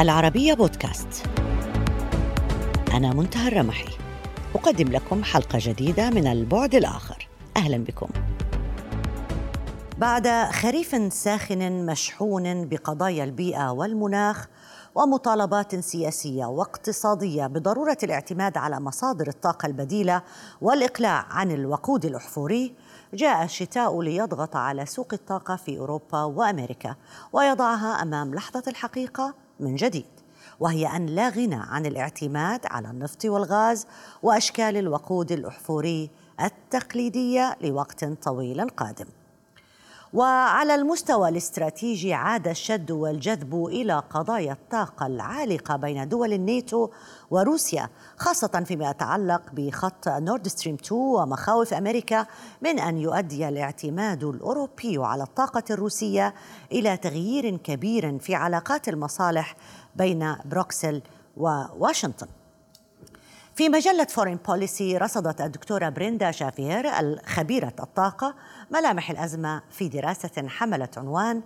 العربية بودكاست. أنا منتهى الرمحي. أقدم لكم حلقة جديدة من البعد الآخر. أهلا بكم. بعد خريف ساخن مشحون بقضايا البيئة والمناخ ومطالبات سياسية واقتصادية بضرورة الاعتماد على مصادر الطاقة البديلة والإقلاع عن الوقود الأحفوري جاء الشتاء ليضغط على سوق الطاقة في أوروبا وأمريكا ويضعها أمام لحظة الحقيقة من جديد وهي أن لا غنى عن الاعتماد على النفط والغاز وأشكال الوقود الأحفوري التقليدية لوقت طويل قادم. وعلى المستوى الاستراتيجي عاد الشد والجذب إلى قضايا الطاقة العالقة بين دول الناتو وروسيا خاصة فيما يتعلق بخط نورد ستريم 2 ومخاوف أمريكا من أن يؤدي الاعتماد الأوروبي على الطاقة الروسية إلى تغيير كبير في علاقات المصالح بين بروكسل وواشنطن. في مجلة فورين بوليسي رصدت الدكتورة بريندا شافير خبيرة الطاقة ملامح الأزمة في دراسة حملت عنوان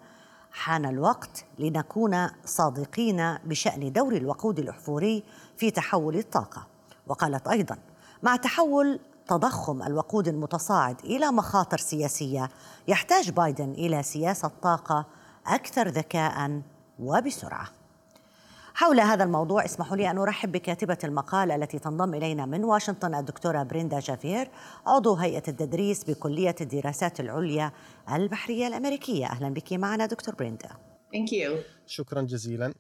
حان الوقت لنكون صادقين بشأن دور الوقود الأحفوري في تحول الطاقة وقالت أيضا مع تحول تضخم الوقود المتصاعد إلى مخاطر سياسية يحتاج بايدن إلى سياسة طاقة أكثر ذكاء وبسرعة حول هذا الموضوع اسمحوا لي أن أرحب بكاتبة المقال التي تنضم إلينا من واشنطن الدكتورة بريندا شافير عضو هيئة التدريس بكلية الدراسات العليا البحرية الأمريكية. أهلا بك معنا دكتور بريندا. Thank you. شكرا جزيلا.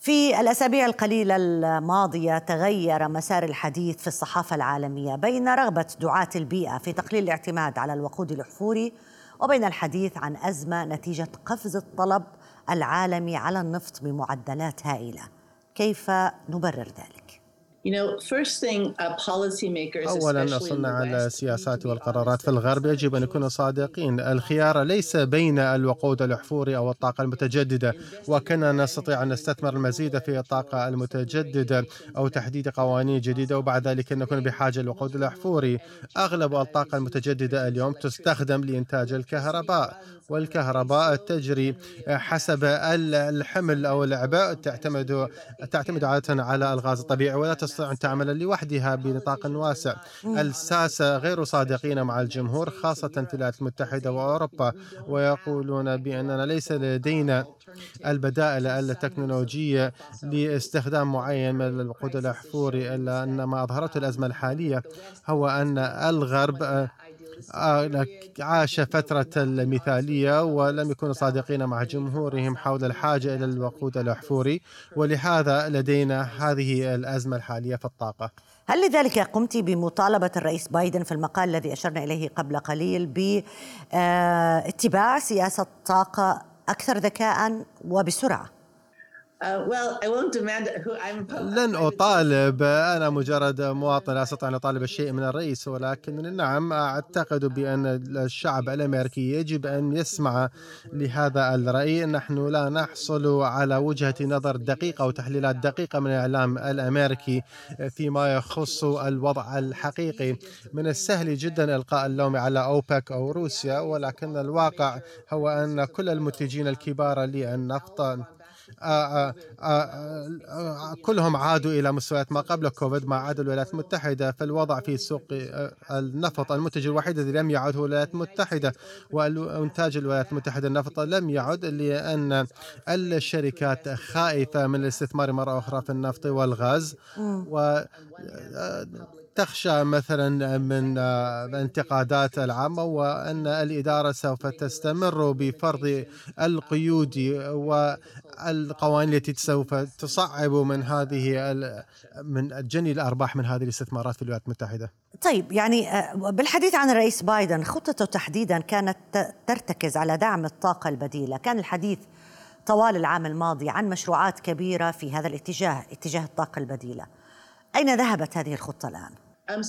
في الأسابيع القليلة الماضية تغير مسار الحديث في الصحافة العالمية بين رغبة دعاة البيئة في تقليل الاعتماد على الوقود الأحفوري وبين الحديث عن أزمة نتيجة قفز الطلب العالمي على النفط بمعدلات هائلة. كيف نبرر ذلك؟ أولا صناع السياسات والقرارات في الغرب. يجب أن يكونوا صادقين. الخيار ليس بين الوقود الأحفوري أو الطاقة المتجددة. وكنا نستطيع أن نستثمر المزيد في الطاقة المتجددة أو تحديد قوانين جديدة. وبعد ذلك نكون بحاجة للوقود الأحفوري. أغلب الطاقة المتجددة اليوم تستخدم لإنتاج الكهرباء. والكهرباء تجري حسب الحمل أو العباء تعتمد تعتمد عادة على الغاز الطبيعي. ولا تستطيع أن تعمل لوحدها بنطاق واسع. الساسة غير صادقين مع الجمهور خاصة في الولايات المتحدة وأوروبا ويقولون بأننا ليس لدينا البدائل التكنولوجية لاستخدام معين من الوقود الأحفوري إلا أن ما أظهرته الأزمة الحالية هو أن الغرب آه، عاش فترة المثالية ولم يكونوا صادقين مع جمهورهم حول الحاجة إلى الوقود الأحفوري ولهذا لدينا هذه الأزمة الحالية. في الطاقة هل لذلك قمت بمطالبة الرئيس بايدن في المقال الذي أشرنا إليه قبل قليل باتباع سياسة طاقة أكثر ذكاء وبسرعة؟ Uh, لن أطالب. أنا مجرد مواطن لا أستطيع أن أطالب الشيء من الرئيس ولكن نعم أعتقد بأن الشعب الأمريكي يجب أن يسمع لهذا الرأي. نحن لا نحصل على وجهة نظر دقيقة وتحليلات دقيقة من الإعلام الأمريكي فيما يخص الوضع الحقيقي. من السهل جدا إلقاء اللوم على أوبك أو روسيا ولكن الواقع هو أن كل المنتجين الكبار للنفط كلهم عادوا إلى مستويات ما قبل كوفيد ما عاد الولايات المتحدة فالوضع في سوق النفط المنتج الوحيد الذي لم يعد هو الولايات المتحدة وإنتاج الولايات المتحدة النفط لم يعد لأن الشركات خائفة من الاستثمار مرة أخرى في النفط والغاز. و تخشى مثلا من الانتقادات العامة وأن الإدارة سوف تستمر بفرض القيود والقوانين التي سوف تصعب من هذه من جني الأرباح من هذه الاستثمارات في الولايات المتحدة. طيب يعني آه، بالحديث عن الرئيس بايدن خطته تحديدا كانت ترتكز على دعم الطاقة البديلة. كان الحديث طوال العام الماضي عن مشروعات كبيرة في هذا الاتجاه اتجاه الطاقة البديلة. أين ذهبت هذه الخطة الآن؟ Um,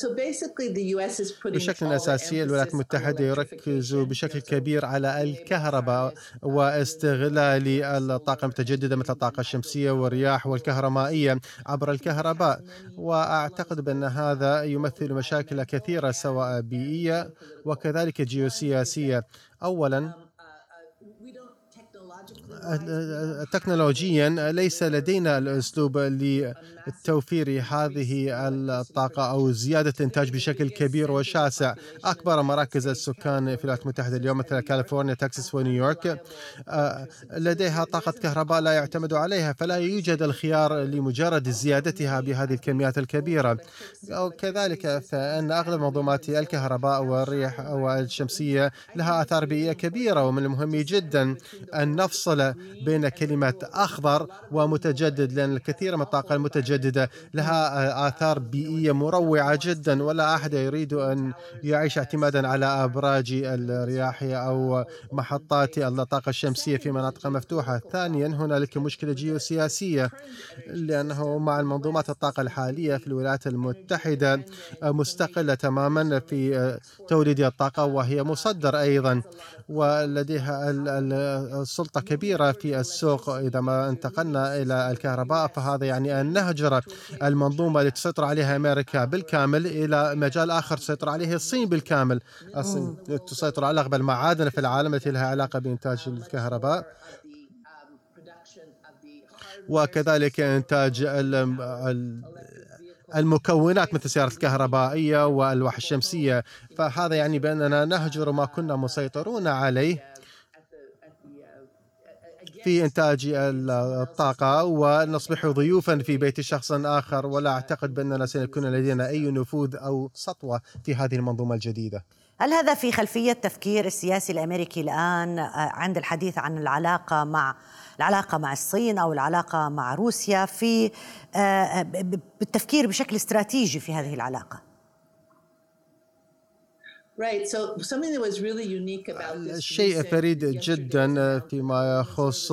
بشكل أساسي الولايات المتحدة يركز بشكل كبير على الكهرباء واستغلال الطاقة المتجددة مثل الطاقة الشمسية والرياح والكهرمائية عبر الكهرباء. وأعتقد بأن هذا يمثل مشاكل كثيرة سواء بيئية وكذلك جيوسياسية. أولا تكنولوجيا ليس لدينا الأسلوب لتوفير هذه الطاقة أو زيادة الإنتاج بشكل كبير وشاسع. أكبر مراكز السكان في الولايات المتحدة اليوم مثل كاليفورنيا تكساس ونيويورك لديها طاقة كهرباء لا يعتمد عليها فلا يوجد الخيار لمجرد زيادتها بهذه الكميات الكبيرة. وكذلك فإن أغلب منظومات الكهرباء والريح والشمسية لها آثار بيئية كبيرة ومن المهم جدا أن نفصل بين كلمة أخضر ومتجدد لأن الكثير من الطاقة المتجددة لها آثار بيئية مروعة جدا ولا أحد يريد أن يعيش اعتمادا على أبراج الرياح أو محطات الطاقة الشمسية في مناطق مفتوحة. ثانيا هنالك مشكلة جيوسياسية لأنه مع المنظومات الطاقة الحالية في الولايات المتحدة مستقلة تماما في توليد الطاقة وهي مصدر أيضا ولديها السلطة كبيرة. في السوق إذا ما انتقلنا إلى الكهرباء فهذا يعني أن نهجر المنظومة التي تسيطر عليها أمريكا بالكامل إلى مجال آخر تسيطر عليه الصين بالكامل. الصين تسيطر على أغلب المعادن في العالم التي لها علاقة بإنتاج الكهرباء. وكذلك إنتاج المكونات مثل السيارات الكهربائية والألواح الشمسية. فهذا يعني بأننا نهجر ما كنا مسيطرون عليه. في إنتاج الطاقة ونصبح ضيوفا في بيت شخص آخر ولا أعتقد بأننا سيكون لدينا أي نفوذ أو سطوة في هذه المنظومة الجديدة. هل هذا في خلفية تفكير السياسي الأمريكي الآن عند الحديث عن العلاقة مع العلاقة مع الصين أو العلاقة مع روسيا في بالتفكير بشكل استراتيجي في هذه العلاقة؟ الشيء فريد جدا فيما يخص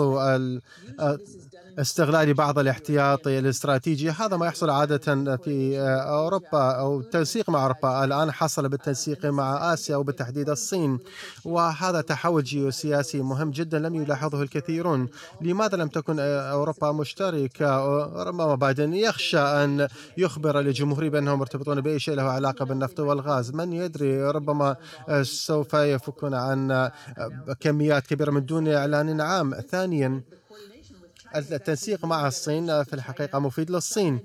استغلال بعض الاحتياطي الاستراتيجي هذا ما يحصل عادة في أوروبا أو التنسيق مع أوروبا. الآن حصل بالتنسيق مع آسيا وبالتحديد الصين وهذا تحول جيوسياسي مهم جدا لم يلاحظه الكثيرون. لماذا لم تكن أوروبا مشتركة؟ ربما بايدن يخشى أن يخبر الجمهور بأنهم مرتبطون بأي شيء له علاقة بالنفط والغاز. من يدري؟ ربما سوف يفكون عن كميات كبيرة من دون إعلان عام. ثانيا التنسيق مع الصين في الحقيقة مفيد للصين.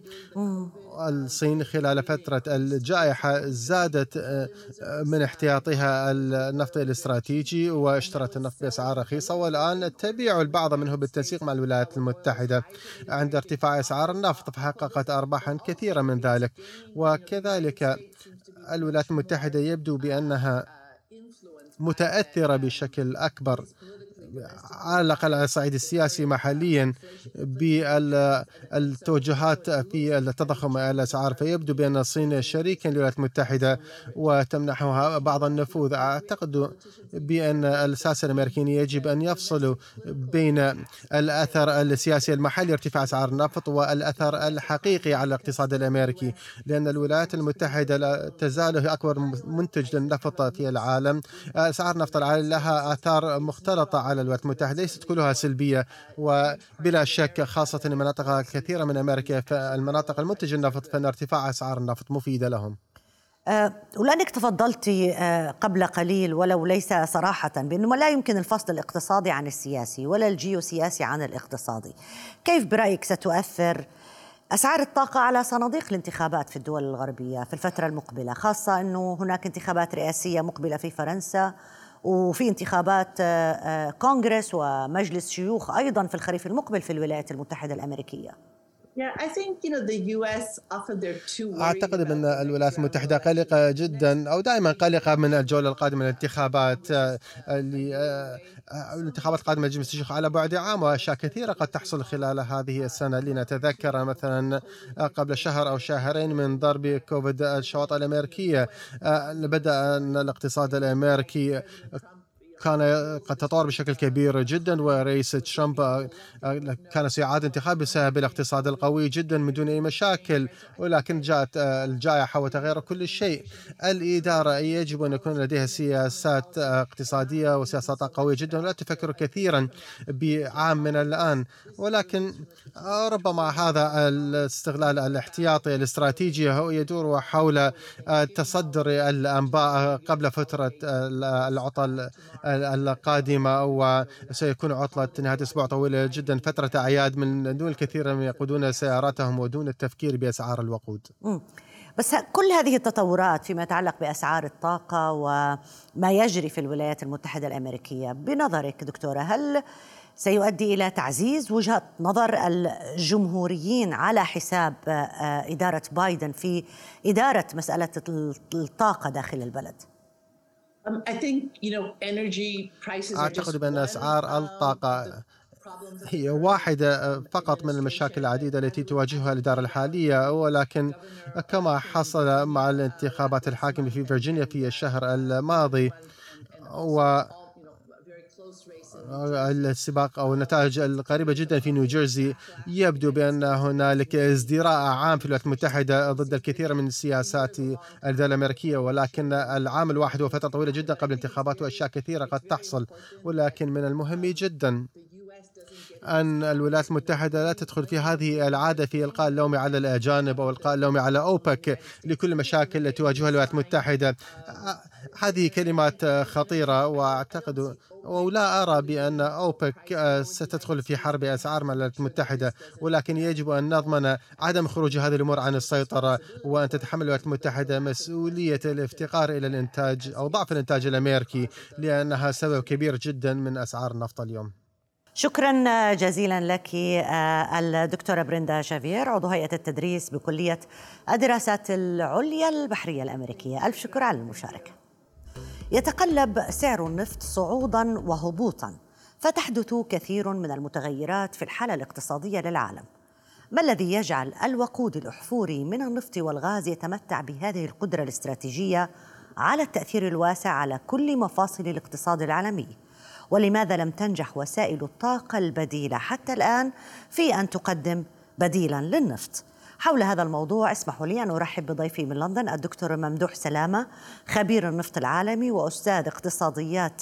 الصين خلال فترة الجائحة زادت آه، من احتياطها النفط الاستراتيجي واشترت النفط بأسعار رخيصة والآن تبيع البعض منه بالتنسيق مع الولايات المتحدة عند ارتفاع أسعار النفط فحققت أرباحا كثيرة من ذلك. وكذلك الولايات المتحدة يبدو بأنها متأثرة بشكل أكبر على الأقل على الصعيد السياسي محليا بالتوجهات في التضخم الأسعار فيبدو بأن الصين شريكا للولايات المتحدة وتمنحها بعض النفوذ. أعتقد بأن الساسة الأمريكيين يجب أن يفصلوا بين الأثر السياسي المحلي ارتفاع أسعار النفط والأثر الحقيقي على الاقتصاد الأمريكي لأن الولايات المتحدة لا تزال هي أكبر منتج للنفط في العالم. أسعار نفط العالم لها آثار مختلطة على الولايات المتحدة ليست كلها سلبية وبلا شك خاصة المناطق كثيرة من أمريكا فالمناطق المنتجة النفط فإن ارتفاع أسعار النفط مفيدة لهم. أه ولأنك تفضلت أه قبل قليل ولو ليس صراحة بأنه لا يمكن الفصل الاقتصادي عن السياسي ولا الجيوسياسي عن الاقتصادي. كيف برأيك ستؤثر أسعار الطاقة على صناديق الانتخابات في الدول الغربية في الفترة المقبلة؟ خاصة أنه هناك انتخابات رئاسية مقبلة في فرنسا وفي انتخابات آه، آه، كونغرس ومجلس شيوخ أيضا في الخريف المقبل في الولايات المتحدة الأمريكية. أعتقد أن الولايات المتحدة قلقة جدا أو دائما قلقة من الجولة القادمة من الانتخابات آه، اللي الانتخابات القادمة لمجلس الشيوخ على بعد عام وأشياء كثيرة قد تحصل خلال هذه السنة. لنتذكر مثلا قبل شهر أو شهرين من ضرب كوفيد الشواطئ الأمريكية بدأ الاقتصاد الأمريكي كان قد تطور بشكل كبير جدا ورئيس ترامب آه، كان سيعاد انتخاب بسبب الاقتصاد القوي جدا من دون أي مشاكل ولكن جاءت آه، الجائحة وتغير كل شيء. الإدارة يجب أن يكون لديها سياسات آه، اقتصادية وسياسات قوية جدا ولا تفكر كثيرا بعام من الآن ولكن ربما هذا الاستغلال الاحتياطي الاستراتيجي هو يدور حول تصدر الأنباء قبل فترة العطل القادمة وسيكون عطلة نهاية أسبوع طويلة جدا فترة أعياد من دون الكثير من يقودون سياراتهم ودون التفكير بأسعار الوقود بس كل هذه التطورات فيما يتعلق بأسعار الطاقة وما يجري في الولايات المتحدة الأمريكية بنظرك دكتورة هل سيؤدي إلى تعزيز وجهة نظر الجمهوريين على حساب آه، إدارة بايدن في إدارة مسألة الطاقة داخل البلد. أعتقد بأن أسعار الطاقة هي واحدة فقط من المشاكل العديدة التي تواجهها الإدارة الحالية ولكن كما حصل مع الانتخابات الحاكمة في فيرجينيا في الشهر الماضي و السباق أو النتائج القريبة جدا في نيوجيرسي. يبدو بأن هنالك ازدراء عام في الولايات المتحدة ضد الكثير من السياسات الدولة الأمريكية ولكن العام الواحد هو فترة طويلة جدا قبل الانتخابات وأشياء كثيرة قد تحصل ولكن من المهم جدا أن الولايات المتحدة لا تدخل في هذه العادة في إلقاء اللوم على الأجانب أو إلقاء اللوم على أوبك لكل المشاكل التي تواجهها الولايات المتحدة. هذه كلمات خطيرة وأعتقد ولا أرى بأن أوبك آه، ستدخل في حرب أسعار مع الولايات المتحدة ولكن يجب أن نضمن عدم خروج هذه الأمور عن السيطرة وأن تتحمل الولايات المتحدة مسؤولية الافتقار إلى الإنتاج أو ضعف الإنتاج الأمريكي لأنها سبب كبير جدا من أسعار النفط اليوم. شكرا جزيلا لك آه، الدكتورة بريندا شافير عضو هيئة التدريس بكلية الدراسات العليا البحرية الأمريكية. ألف شكر على المشاركة. يتقلب سعر النفط صعودا وهبوطا فتحدث كثير من المتغيرات في الحالة الاقتصادية للعالم ما الذي يجعل الوقود الأحفوري من النفط والغاز يتمتع بهذه القدرة الاستراتيجية على التأثير الواسع على كل مفاصل الاقتصاد العالمي؟ ولماذا لم تنجح وسائل الطاقة البديلة حتى الآن في أن تقدم بديلا للنفط؟ حول هذا الموضوع اسمحوا لي أن أرحب بضيفي من لندن الدكتور ممدوح سلامة خبير النفط العالمي وأستاذ اقتصاديات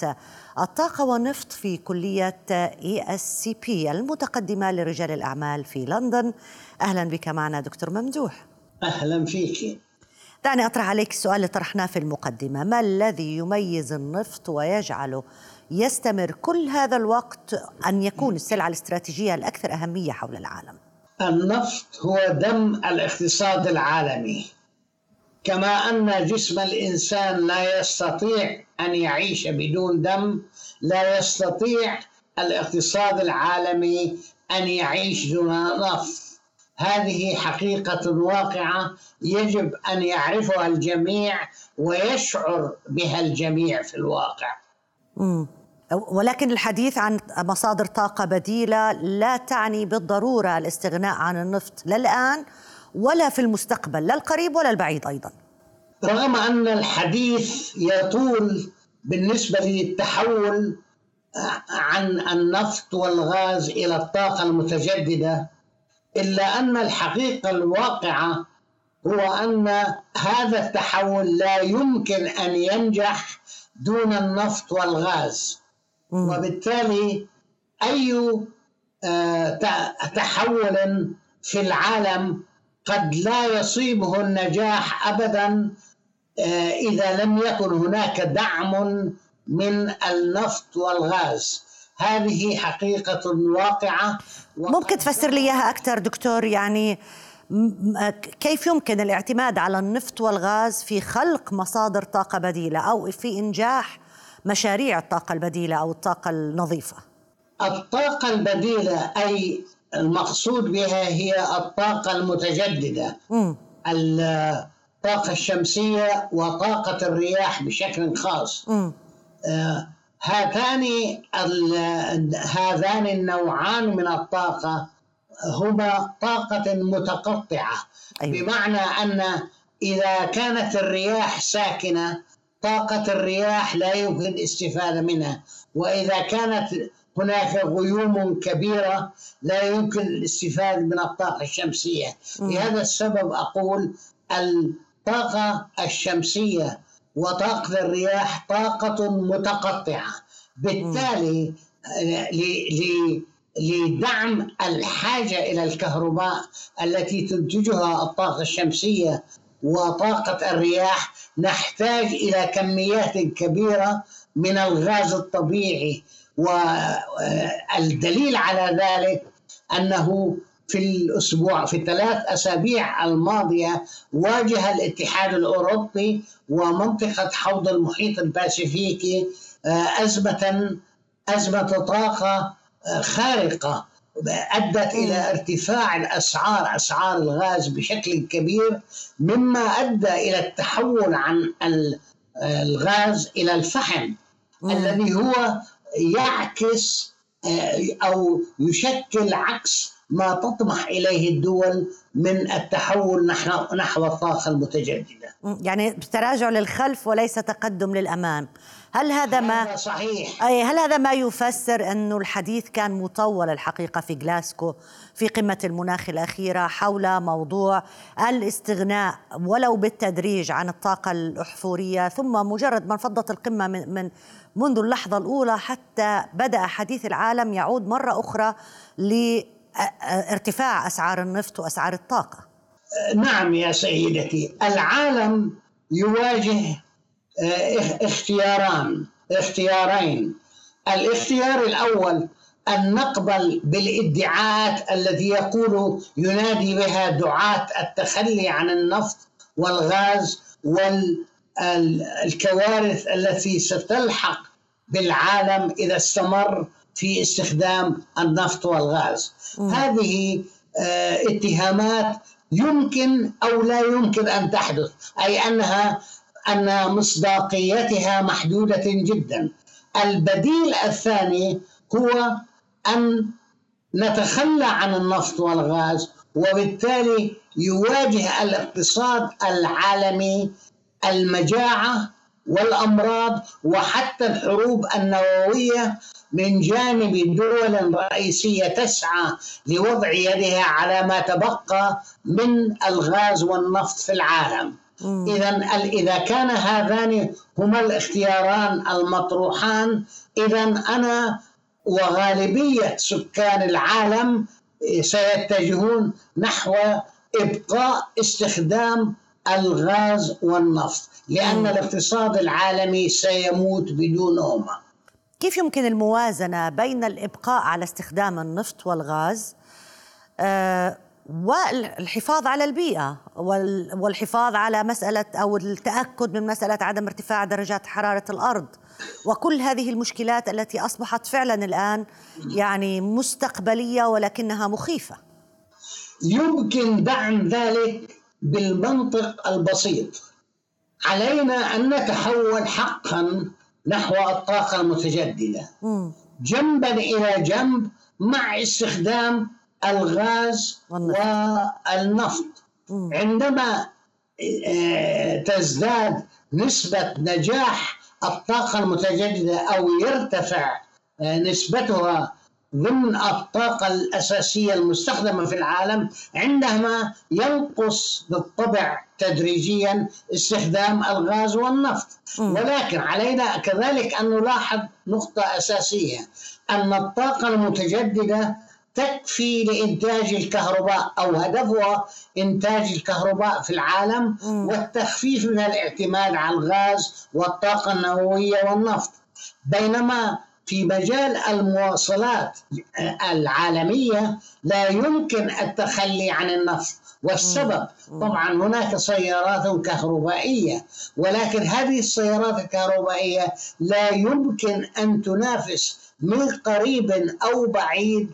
الطاقة والنفط في كلية ESCP المتقدمة لرجال الأعمال في لندن. أهلا بك معنا دكتور ممدوح. أهلا فيك. دعني أطرح عليك السؤال اللي طرحناه في المقدمة. ما الذي يميز النفط ويجعله يستمر كل هذا الوقت أن يكون السلعة الاستراتيجية الأكثر أهمية حول العالم؟ النفط هو دم الاقتصاد العالمي. كما أن جسم الإنسان لا يستطيع أن يعيش بدون دم لا يستطيع الاقتصاد العالمي أن يعيش دون نفط. هذه حقيقة واقعة يجب أن يعرفها الجميع ويشعر بها الجميع في الواقع. ولكن الحديث عن مصادر طاقة بديلة لا تعني بالضرورة الاستغناء عن النفط لا الآن ولا في المستقبل لا القريب ولا البعيد أيضا. رغم أن الحديث يطول بالنسبة للتحول عن النفط والغاز إلى الطاقة المتجددة إلا أن الحقيقة الواقعة هو أن هذا التحول لا يمكن أن ينجح دون النفط والغاز. وبالتالي أي آه، تحول في العالم قد لا يصيبه النجاح أبدا آه، إذا لم يكن هناك دعم من النفط والغاز. هذه حقيقة واقعة. ممكن تفسر لي إياها أكثر دكتور؟ يعني كيف يمكن الاعتماد على النفط والغاز في خلق مصادر طاقة بديلة أو في إنجاح مشاريع الطاقة البديلة أو الطاقة النظيفة؟ الطاقة البديلة أي المقصود بها هي الطاقة المتجددة. م. الطاقة الشمسية وطاقة الرياح بشكل خاص. آه هاتان هذان النوعان من الطاقة هما طاقة متقطعة. أيوة. بمعنى أن إذا كانت الرياح ساكنة طاقة الرياح لا يمكن الاستفادة منها. وإذا كانت هناك غيوم كبيرة لا يمكن الاستفادة من الطاقة الشمسية. لهذا السبب أقول الطاقة الشمسية وطاقة الرياح طاقة متقطعة. بالتالي لدعم الحاجة إلى الكهرباء التي تنتجها الطاقة الشمسية وطاقة الرياح نحتاج إلى كميات كبيرة من الغاز الطبيعي. والدليل على ذلك أنه في الأسبوع في الثلاث أسابيع الماضية واجه الاتحاد الأوروبي ومنطقة حوض المحيط الباسيفيكي ازمه ازمه طاقة آه، خارقة. أدت إلى ارتفاع الأسعار أسعار الغاز بشكل كبير مما أدى إلى التحول عن الغاز إلى الفحم الذي هو يعكس آه، أو يشكل عكس ما تطمح إليه الدول من التحول نحو نحو الطاقة المتجددة. يعني تراجع للخلف وليس تقدم للأمام. هل هذا ما صحيح. أي هل هذا ما يفسر أنه الحديث كان مطول الحقيقة في غلاسكو في قمة المناخ الأخيرة حول موضوع الاستغناء ولو بالتدريج عن الطاقة الأحفورية ثم مجرد ما انفضت القمة من, من منذ اللحظة الأولى حتى بدأ حديث العالم يعود مرة أخرى لارتفاع أسعار النفط وأسعار الطاقة. نعم يا سيدتي العالم يواجه اختياران اختيارين الاختيار الأول أن نقبل بالادعاءات التي يقول ينادي بها دعاة التخلي عن النفط والغاز والكوارث التي ستلحق بالعالم إذا استمر في استخدام النفط والغاز م. هذه آه، اتهامات يمكن أو لا يمكن أن تحدث أي أنها أن مصداقيتها محدودة جدا. البديل الثاني هو أن نتخلى عن النفط والغاز وبالتالي يواجه الاقتصاد العالمي المجاعة والأمراض وحتى الحروب النووية من جانب دول رئيسية تسعى لوضع يدها على ما تبقى من الغاز والنفط في العالم. اذا إذا كان هذان هما الاختياران المطروحان اذا أنا وغالبية سكان العالم سيتجهون نحو إبقاء استخدام الغاز والنفط لأن الاقتصاد العالمي سيموت بدونهما. كيف يمكن الموازنة بين الإبقاء على استخدام النفط والغاز؟ آه والحفاظ على البيئة والحفاظ على مسألة أو التأكد من مسألة عدم ارتفاع درجات حرارة الأرض. وكل هذه المشكلات التي أصبحت فعلا الآن يعني مستقبلية ولكنها مخيفة. يمكن دعم ذلك بالمنطق البسيط. علينا أن نتحول حقا نحو الطاقة المتجددة. جنبا إلى جنب مع استخدام الغاز والنفط. عندما آه، تزداد نسبة نجاح الطاقة المتجددة أو يرتفع آه، نسبتها ضمن الطاقة الأساسية المستخدمة في العالم عندما ينقص بالطبع تدريجيا استخدام الغاز والنفط. ولكن علينا كذلك أن نلاحظ نقطة أساسية أن الطاقة المتجددة تكفي لإنتاج الكهرباء أو هدفها إنتاج الكهرباء في العالم والتخفيف من الاعتماد على الغاز والطاقة النووية والنفط. بينما في مجال المواصلات العالمية لا يمكن التخلي عن النفط والسبب. طبعا هناك سيارات كهربائية ولكن هذه السيارات الكهربائية لا يمكن أن تنافس من قريب أو بعيد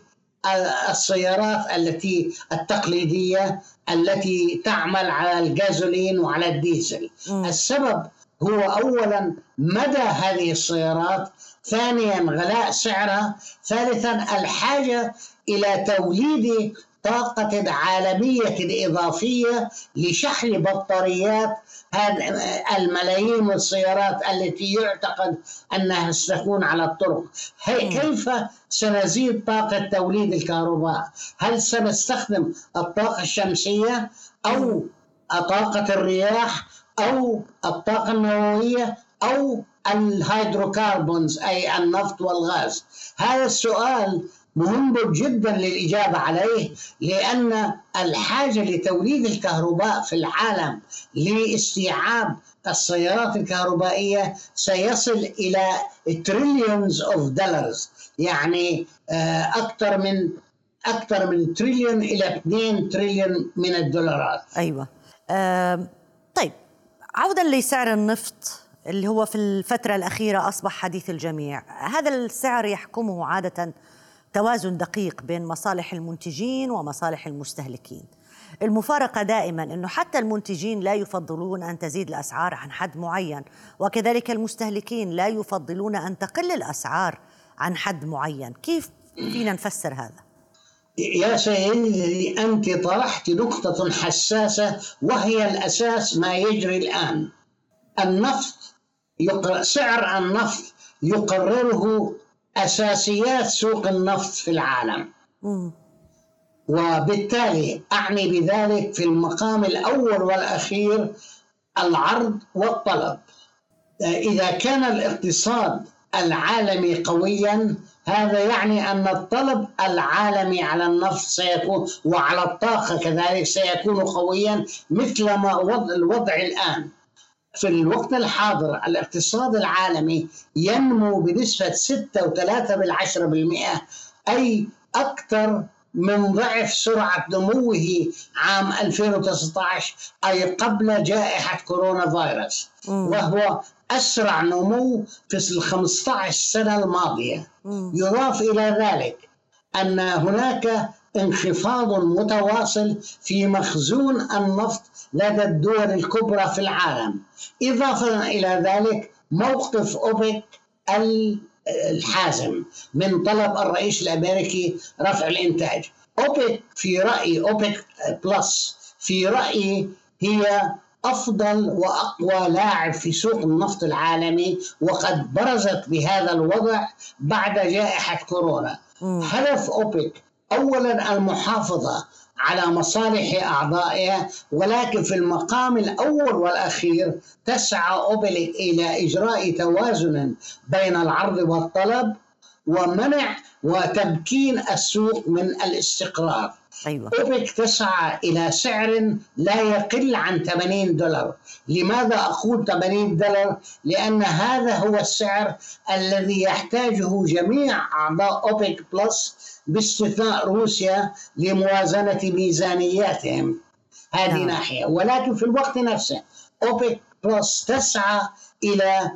السيارات التي التقليدية التي تعمل على الغازولين وعلى الديزل م. السبب هو اولا مدى هذه السيارات ثانيا غلاء سعرها ثالثا الحاجة إلى توليد طاقة عالمية إضافية لشحن بطاريات الملايين من السيارات التي يعتقد أنها ستكون على الطرق. كيف سنزيد طاقة توليد الكهرباء؟ هل سنستخدم الطاقة الشمسية أو طاقة الرياح أو الطاقة النووية أو ال hydrocarbons أي النفط والغاز؟ هذا السؤال مهم جدا للإجابة عليه لأن الحاجة لتوليد الكهرباء في العالم لاستيعاب السيارات الكهربائية سيصل إلى trillions of dollars يعني آه، أكثر من أكثر من تريليون إلى 2 تريليون من الدولارات. أيوة. أه طيب عودا لسعر النفط اللي هو في الفترة الأخيرة أصبح حديث الجميع. هذا السعر يحكمه عادة توازن دقيق بين مصالح المنتجين ومصالح المستهلكين. المفارقة دائما أنه حتى المنتجين لا يفضلون أن تزيد الأسعار عن حد معين وكذلك المستهلكين لا يفضلون أن تقل الأسعار عن حد معين. كيف فينا نفسر هذا؟ يا سيدي أنت طرحت نقطة حساسة وهي الأساس ما يجري الآن. النفط سعر النفط يقرره أساسيات سوق النفط في العالم. وبالتالي أعني بذلك في المقام الأول والأخير العرض والطلب. إذا كان الاقتصاد العالمي قويا هذا يعني أن الطلب العالمي على النفط سيكون وعلى الطاقة كذلك سيكون قويا مثل ما الوضع الآن. في الوقت الحاضر الاقتصاد العالمي ينمو بنسبة 6.3 بالعشرة بالمئة أي أكثر من ضعف سرعة نموه عام 2019 أي قبل جائحة كورونا فيروس. وهو أسرع نمو في ال 15 سنة الماضية. يضاف إلى ذلك أن هناك انخفاض متواصل في مخزون النفط لدى الدول الكبرى في العالم. إضافة إلى ذلك موقف أوبك الحازم من طلب الرئيس الأمريكي رفع الإنتاج. أوبك في رأيي أوبك بلس في رأيي هي أفضل وأقوى لاعب في سوق النفط العالمي وقد برزت بهذا الوضع بعد جائحة كورونا. هدف أوبك أولا المحافظة على مصالح أعضائها ولكن في المقام الأول والأخير تسعى أوبلك إلى إجراء توازن بين العرض والطلب ومنع وتمكين السوق من الاستقرار أيوة. أوبك تسعى إلى سعر لا يقل عن 80 دولار لماذا أقول 80 دولار؟ لأن هذا هو السعر الذي يحتاجه جميع أعضاء أوبك بلس باستثناء روسيا لموازنة ميزانياتهم هذه نعم. ناحية ولكن في الوقت نفسه أوبك بلس تسعى إلى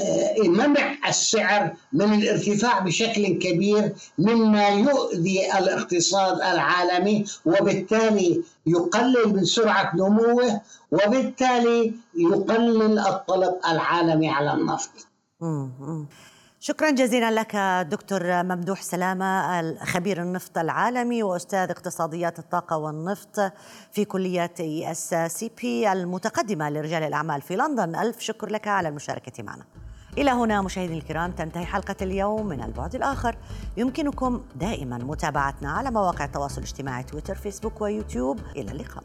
آه، منع السعر من الارتفاع بشكل كبير مما يؤذي الاقتصاد العالمي وبالتالي يقلل من سرعة نموه وبالتالي يقلل الطلب العالمي على النفط. شكرا جزيلا لك دكتور ممدوح سلامة خبير النفط العالمي وأستاذ اقتصاديات الطاقة والنفط في كلية ESCP المتقدمة لرجال الأعمال في لندن. ألف شكر لك على المشاركة معنا. إلى هنا مشاهدينا الكرام تنتهي حلقة اليوم من البعد الآخر. يمكنكم دائما متابعتنا على مواقع التواصل الاجتماعي تويتر فيسبوك ويوتيوب. إلى اللقاء.